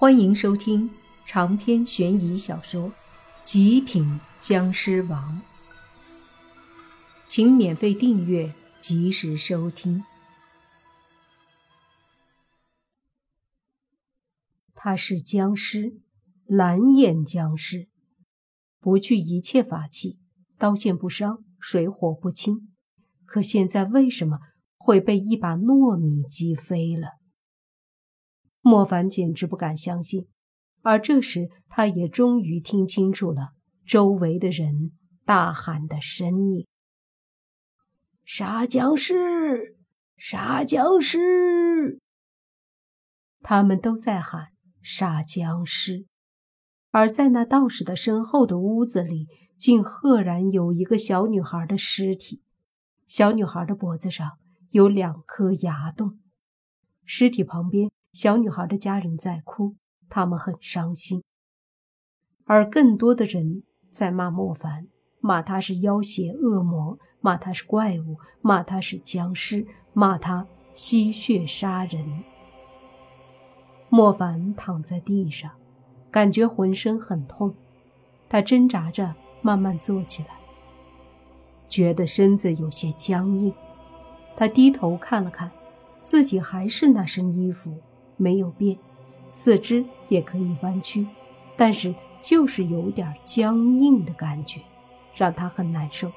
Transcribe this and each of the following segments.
欢迎收听长篇悬疑小说《极品僵尸王》，请免费订阅，及时收听。他是僵尸，蓝眼僵尸，不惧一切法器，刀剑不伤，水火不侵。可现在为什么会被一把糯米击飞了？莫凡简直不敢相信，而这时他也终于听清楚了周围的人大喊的声音：“杀僵尸！杀僵尸！”他们都在喊“杀僵尸”，而在那道士的身后的屋子里，竟赫然有一个小女孩的尸体。小女孩的脖子上有两颗牙洞，尸体旁边。小女孩的家人在哭，他们很伤心，而更多的人在骂莫凡，骂他是妖邪恶魔，骂他是怪物，骂他是僵尸，骂他吸血杀人。莫凡躺在地上，感觉浑身很痛，他挣扎着慢慢坐起来，觉得身子有些僵硬。他低头看了看，自己还是那身衣服。没有变，四肢也可以弯曲，但是就是有点僵硬的感觉，让他很难受。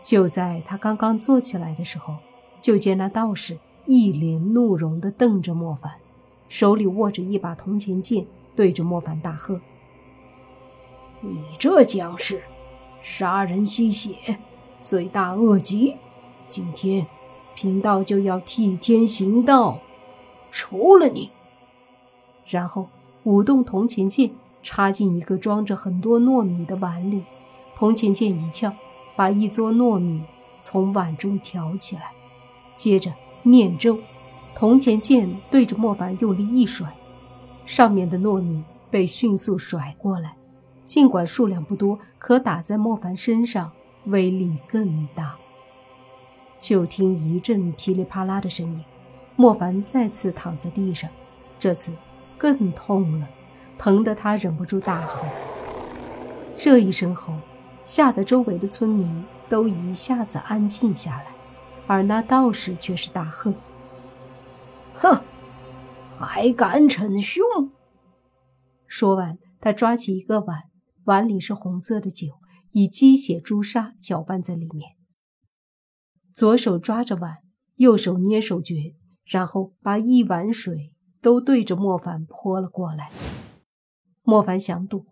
就在他刚刚坐起来的时候，就见那道士一脸怒容地瞪着莫凡，手里握着一把铜钱剑，对着莫凡大喝：“你这僵尸，杀人吸血，罪大恶极！今天贫道就要替天行道！”除了你，然后舞动铜钱剑，插进一个装着很多糯米的碗里。铜钱剑一翘，把一撮糯米从碗中挑起来，接着念咒，铜钱剑对着莫凡用力一甩，上面的糯米被迅速甩过来。尽管数量不多，可打在莫凡身上威力更大。就听一阵噼里啪啦的声音。莫凡再次躺在地上，这次更痛了，疼得他忍不住大吼。这一声吼，吓得周围的村民都一下子安静下来，而那道士却是大喝：“哼，还敢逞凶！”说完，他抓起一个碗，碗里是红色的酒，以鸡血朱砂搅拌在里面。左手抓着碗，右手捏手诀。然后把一碗水都对着莫凡泼了过来。莫凡想躲，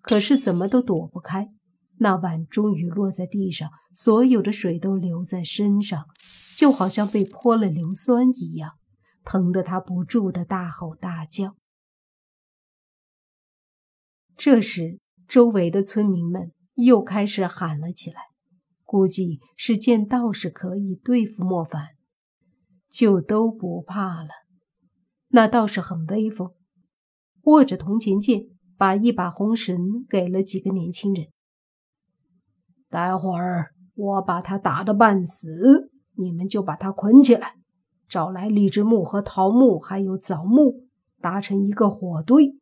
可是怎么都躲不开。那碗终于落在地上，所有的水都流在身上，就好像被泼了硫酸一样，疼得他不住的大吼大叫。这时，周围的村民们又开始喊了起来，估计是见道士可以对付莫凡。就都不怕了。那倒是很威风，握着铜钱剑，把一把红绳给了几个年轻人。待会儿我把他打得半死，你们就把他捆起来，找来荔枝木和桃木，还有枣木，搭成一个火堆，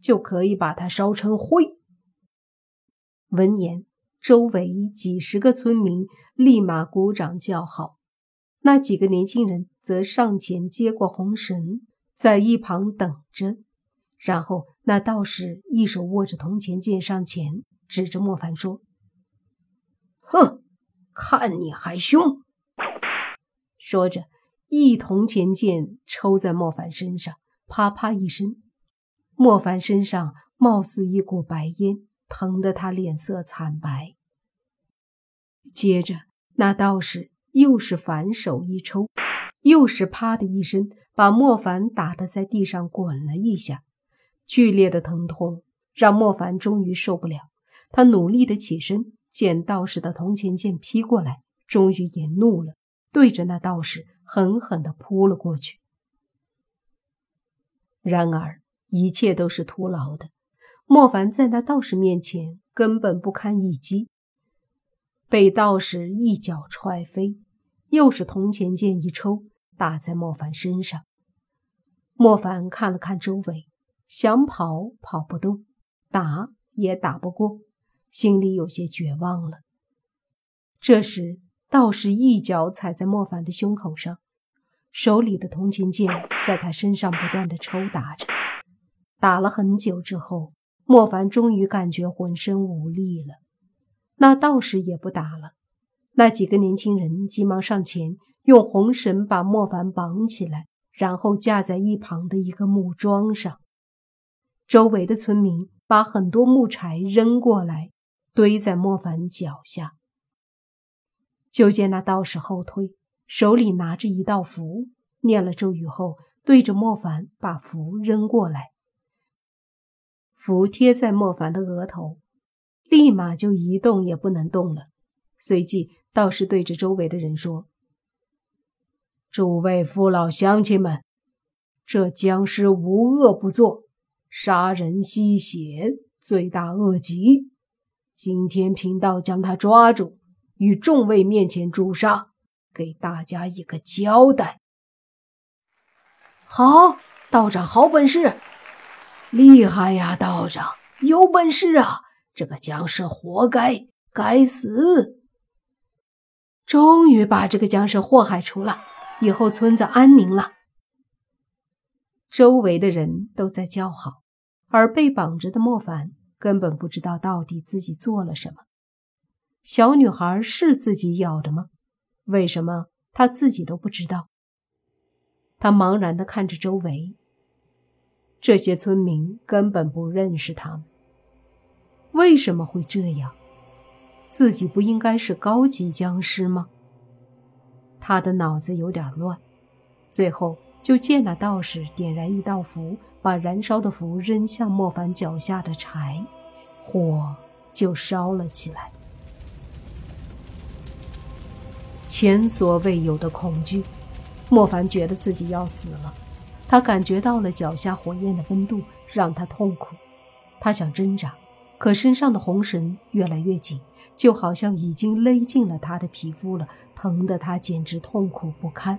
就可以把他烧成灰。闻言，周围几十个村民立马鼓掌叫好。那几个年轻人则上前接过红绳，在一旁等着。然后那道士一手握着铜钱剑上前，指着莫凡说：“哼，看你还凶！”说着，一铜钱剑抽在莫凡身上，啪啪一声，莫凡身上冒似一股白烟，疼得他脸色惨白。接着，那道士。又是反手一抽，又是啪的一声，把莫凡打得在地上滚了一下。剧烈的疼痛让莫凡终于受不了，他努力的起身，见道士的铜钱剑劈过来，终于也怒了，对着那道士狠狠地扑了过去。然而一切都是徒劳的，莫凡在那道士面前根本不堪一击，被道士一脚踹飞。又是铜钱剑一抽，打在莫凡身上。莫凡看了看周围，想跑跑不动，打也打不过，心里有些绝望了。这时，道士一脚踩在莫凡的胸口上，手里的铜钱剑在他身上不断的抽打着。打了很久之后，莫凡终于感觉浑身无力了。那道士也不打了，那几个年轻人急忙上前，用红绳把莫凡绑起来，然后架在一旁的一个木桩上。周围的村民把很多木柴扔过来，堆在莫凡脚下。就见那道士后退，手里拿着一道符，念了咒语后，对着莫凡把符扔过来。符贴在莫凡的额头，立马就一动也不能动了。随即，道士对着周围的人说：“诸位父老乡亲们，这僵尸无恶不作，杀人吸血，罪大恶极。今天贫道将他抓住。”于众位面前诛杀，给大家一个交代。好，道长好本事，厉害呀！道长有本事啊！这个僵尸活该，该死！终于把这个僵尸祸害除了，以后村子安宁了。周围的人都在叫好，而被绑着的莫凡根本不知道到底自己做了什么。小女孩是自己咬的吗？为什么她自己都不知道？他茫然地看着周围，这些村民根本不认识他们。为什么会这样？自己不应该是高级僵尸吗？他的脑子有点乱，最后就见那道士点燃一道符，把燃烧的符扔向莫凡脚下的柴，火就烧了起来。前所未有的恐惧，莫凡觉得自己要死了。他感觉到了脚下火焰的温度，让他痛苦。他想挣扎，可身上的红绳越来越紧，就好像已经勒进了他的皮肤了，疼得他简直痛苦不堪。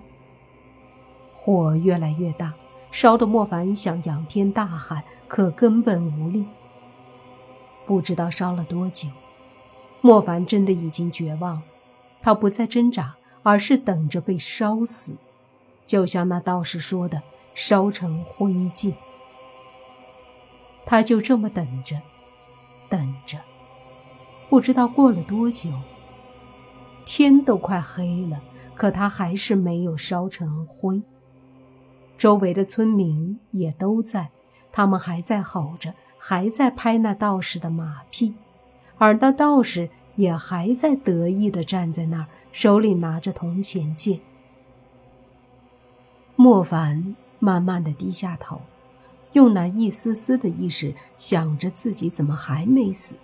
火越来越大，烧得莫凡想仰天大喊，可根本无力。不知道烧了多久，莫凡真的已经绝望了。他不再挣扎，而是等着被烧死，就像那道士说的，烧成灰烬。他就这么等着，等着，不知道过了多久，天都快黑了，可他还是没有烧成灰。周围的村民也都在，他们还在吼着，还在拍那道士的马屁，而那道士。也还在得意地站在那儿，手里拿着铜钱剑。莫凡慢慢地低下头，用那一丝丝的意识想着自己怎么还没死。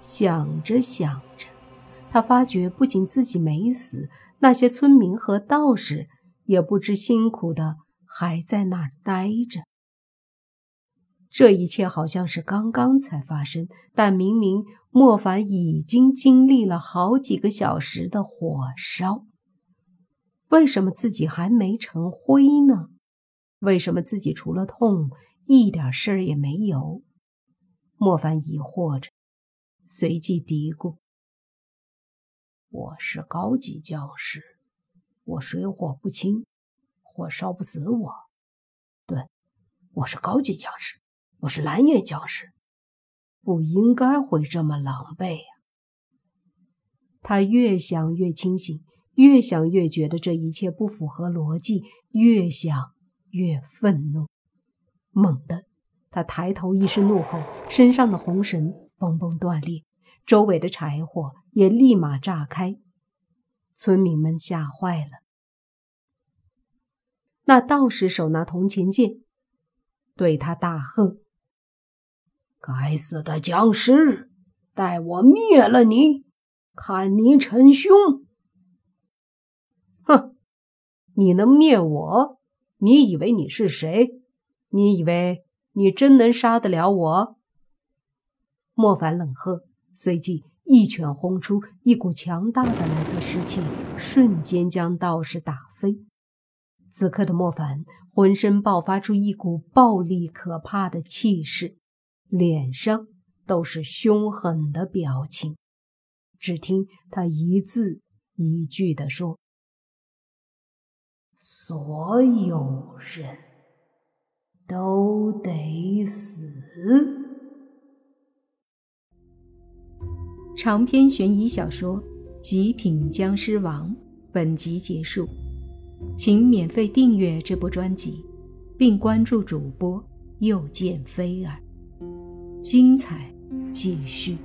想着想着，他发觉不仅自己没死，那些村民和道士也不知辛苦的还在那儿待着。这一切好像是刚刚才发生，但明明莫凡已经经历了好几个小时的火烧，为什么自己还没成灰呢？为什么自己除了痛一点事儿也没有？莫凡疑惑着，随即嘀咕：“我是高级僵尸，我水火不侵，火烧不死我。对，我是高级僵尸。”我是蓝眼僵尸，不应该会这么狼狈呀！他越想越清醒，越想越觉得这一切不符合逻辑，越想越愤怒。猛地，他抬头一声怒吼，身上的红绳嘣嘣断裂，周围的柴火也立马炸开。村民们吓坏了。那道士手拿铜钱剑，对他大喝。该死的僵尸，待我灭了你，看你逞凶！哼，你能灭我？你以为你是谁？你以为你真能杀得了我？莫凡冷喝，随即一拳轰出，一股强大的蓝色湿气瞬间将道士打飞。此刻的莫凡浑身爆发出一股暴力可怕的气势，脸上都是凶狠的表情。只听他一字一句地说：“所有人都得死。”长篇悬疑小说《极品僵尸王》本集结束，请免费订阅这部专辑，并关注主播又见菲儿，精彩继续。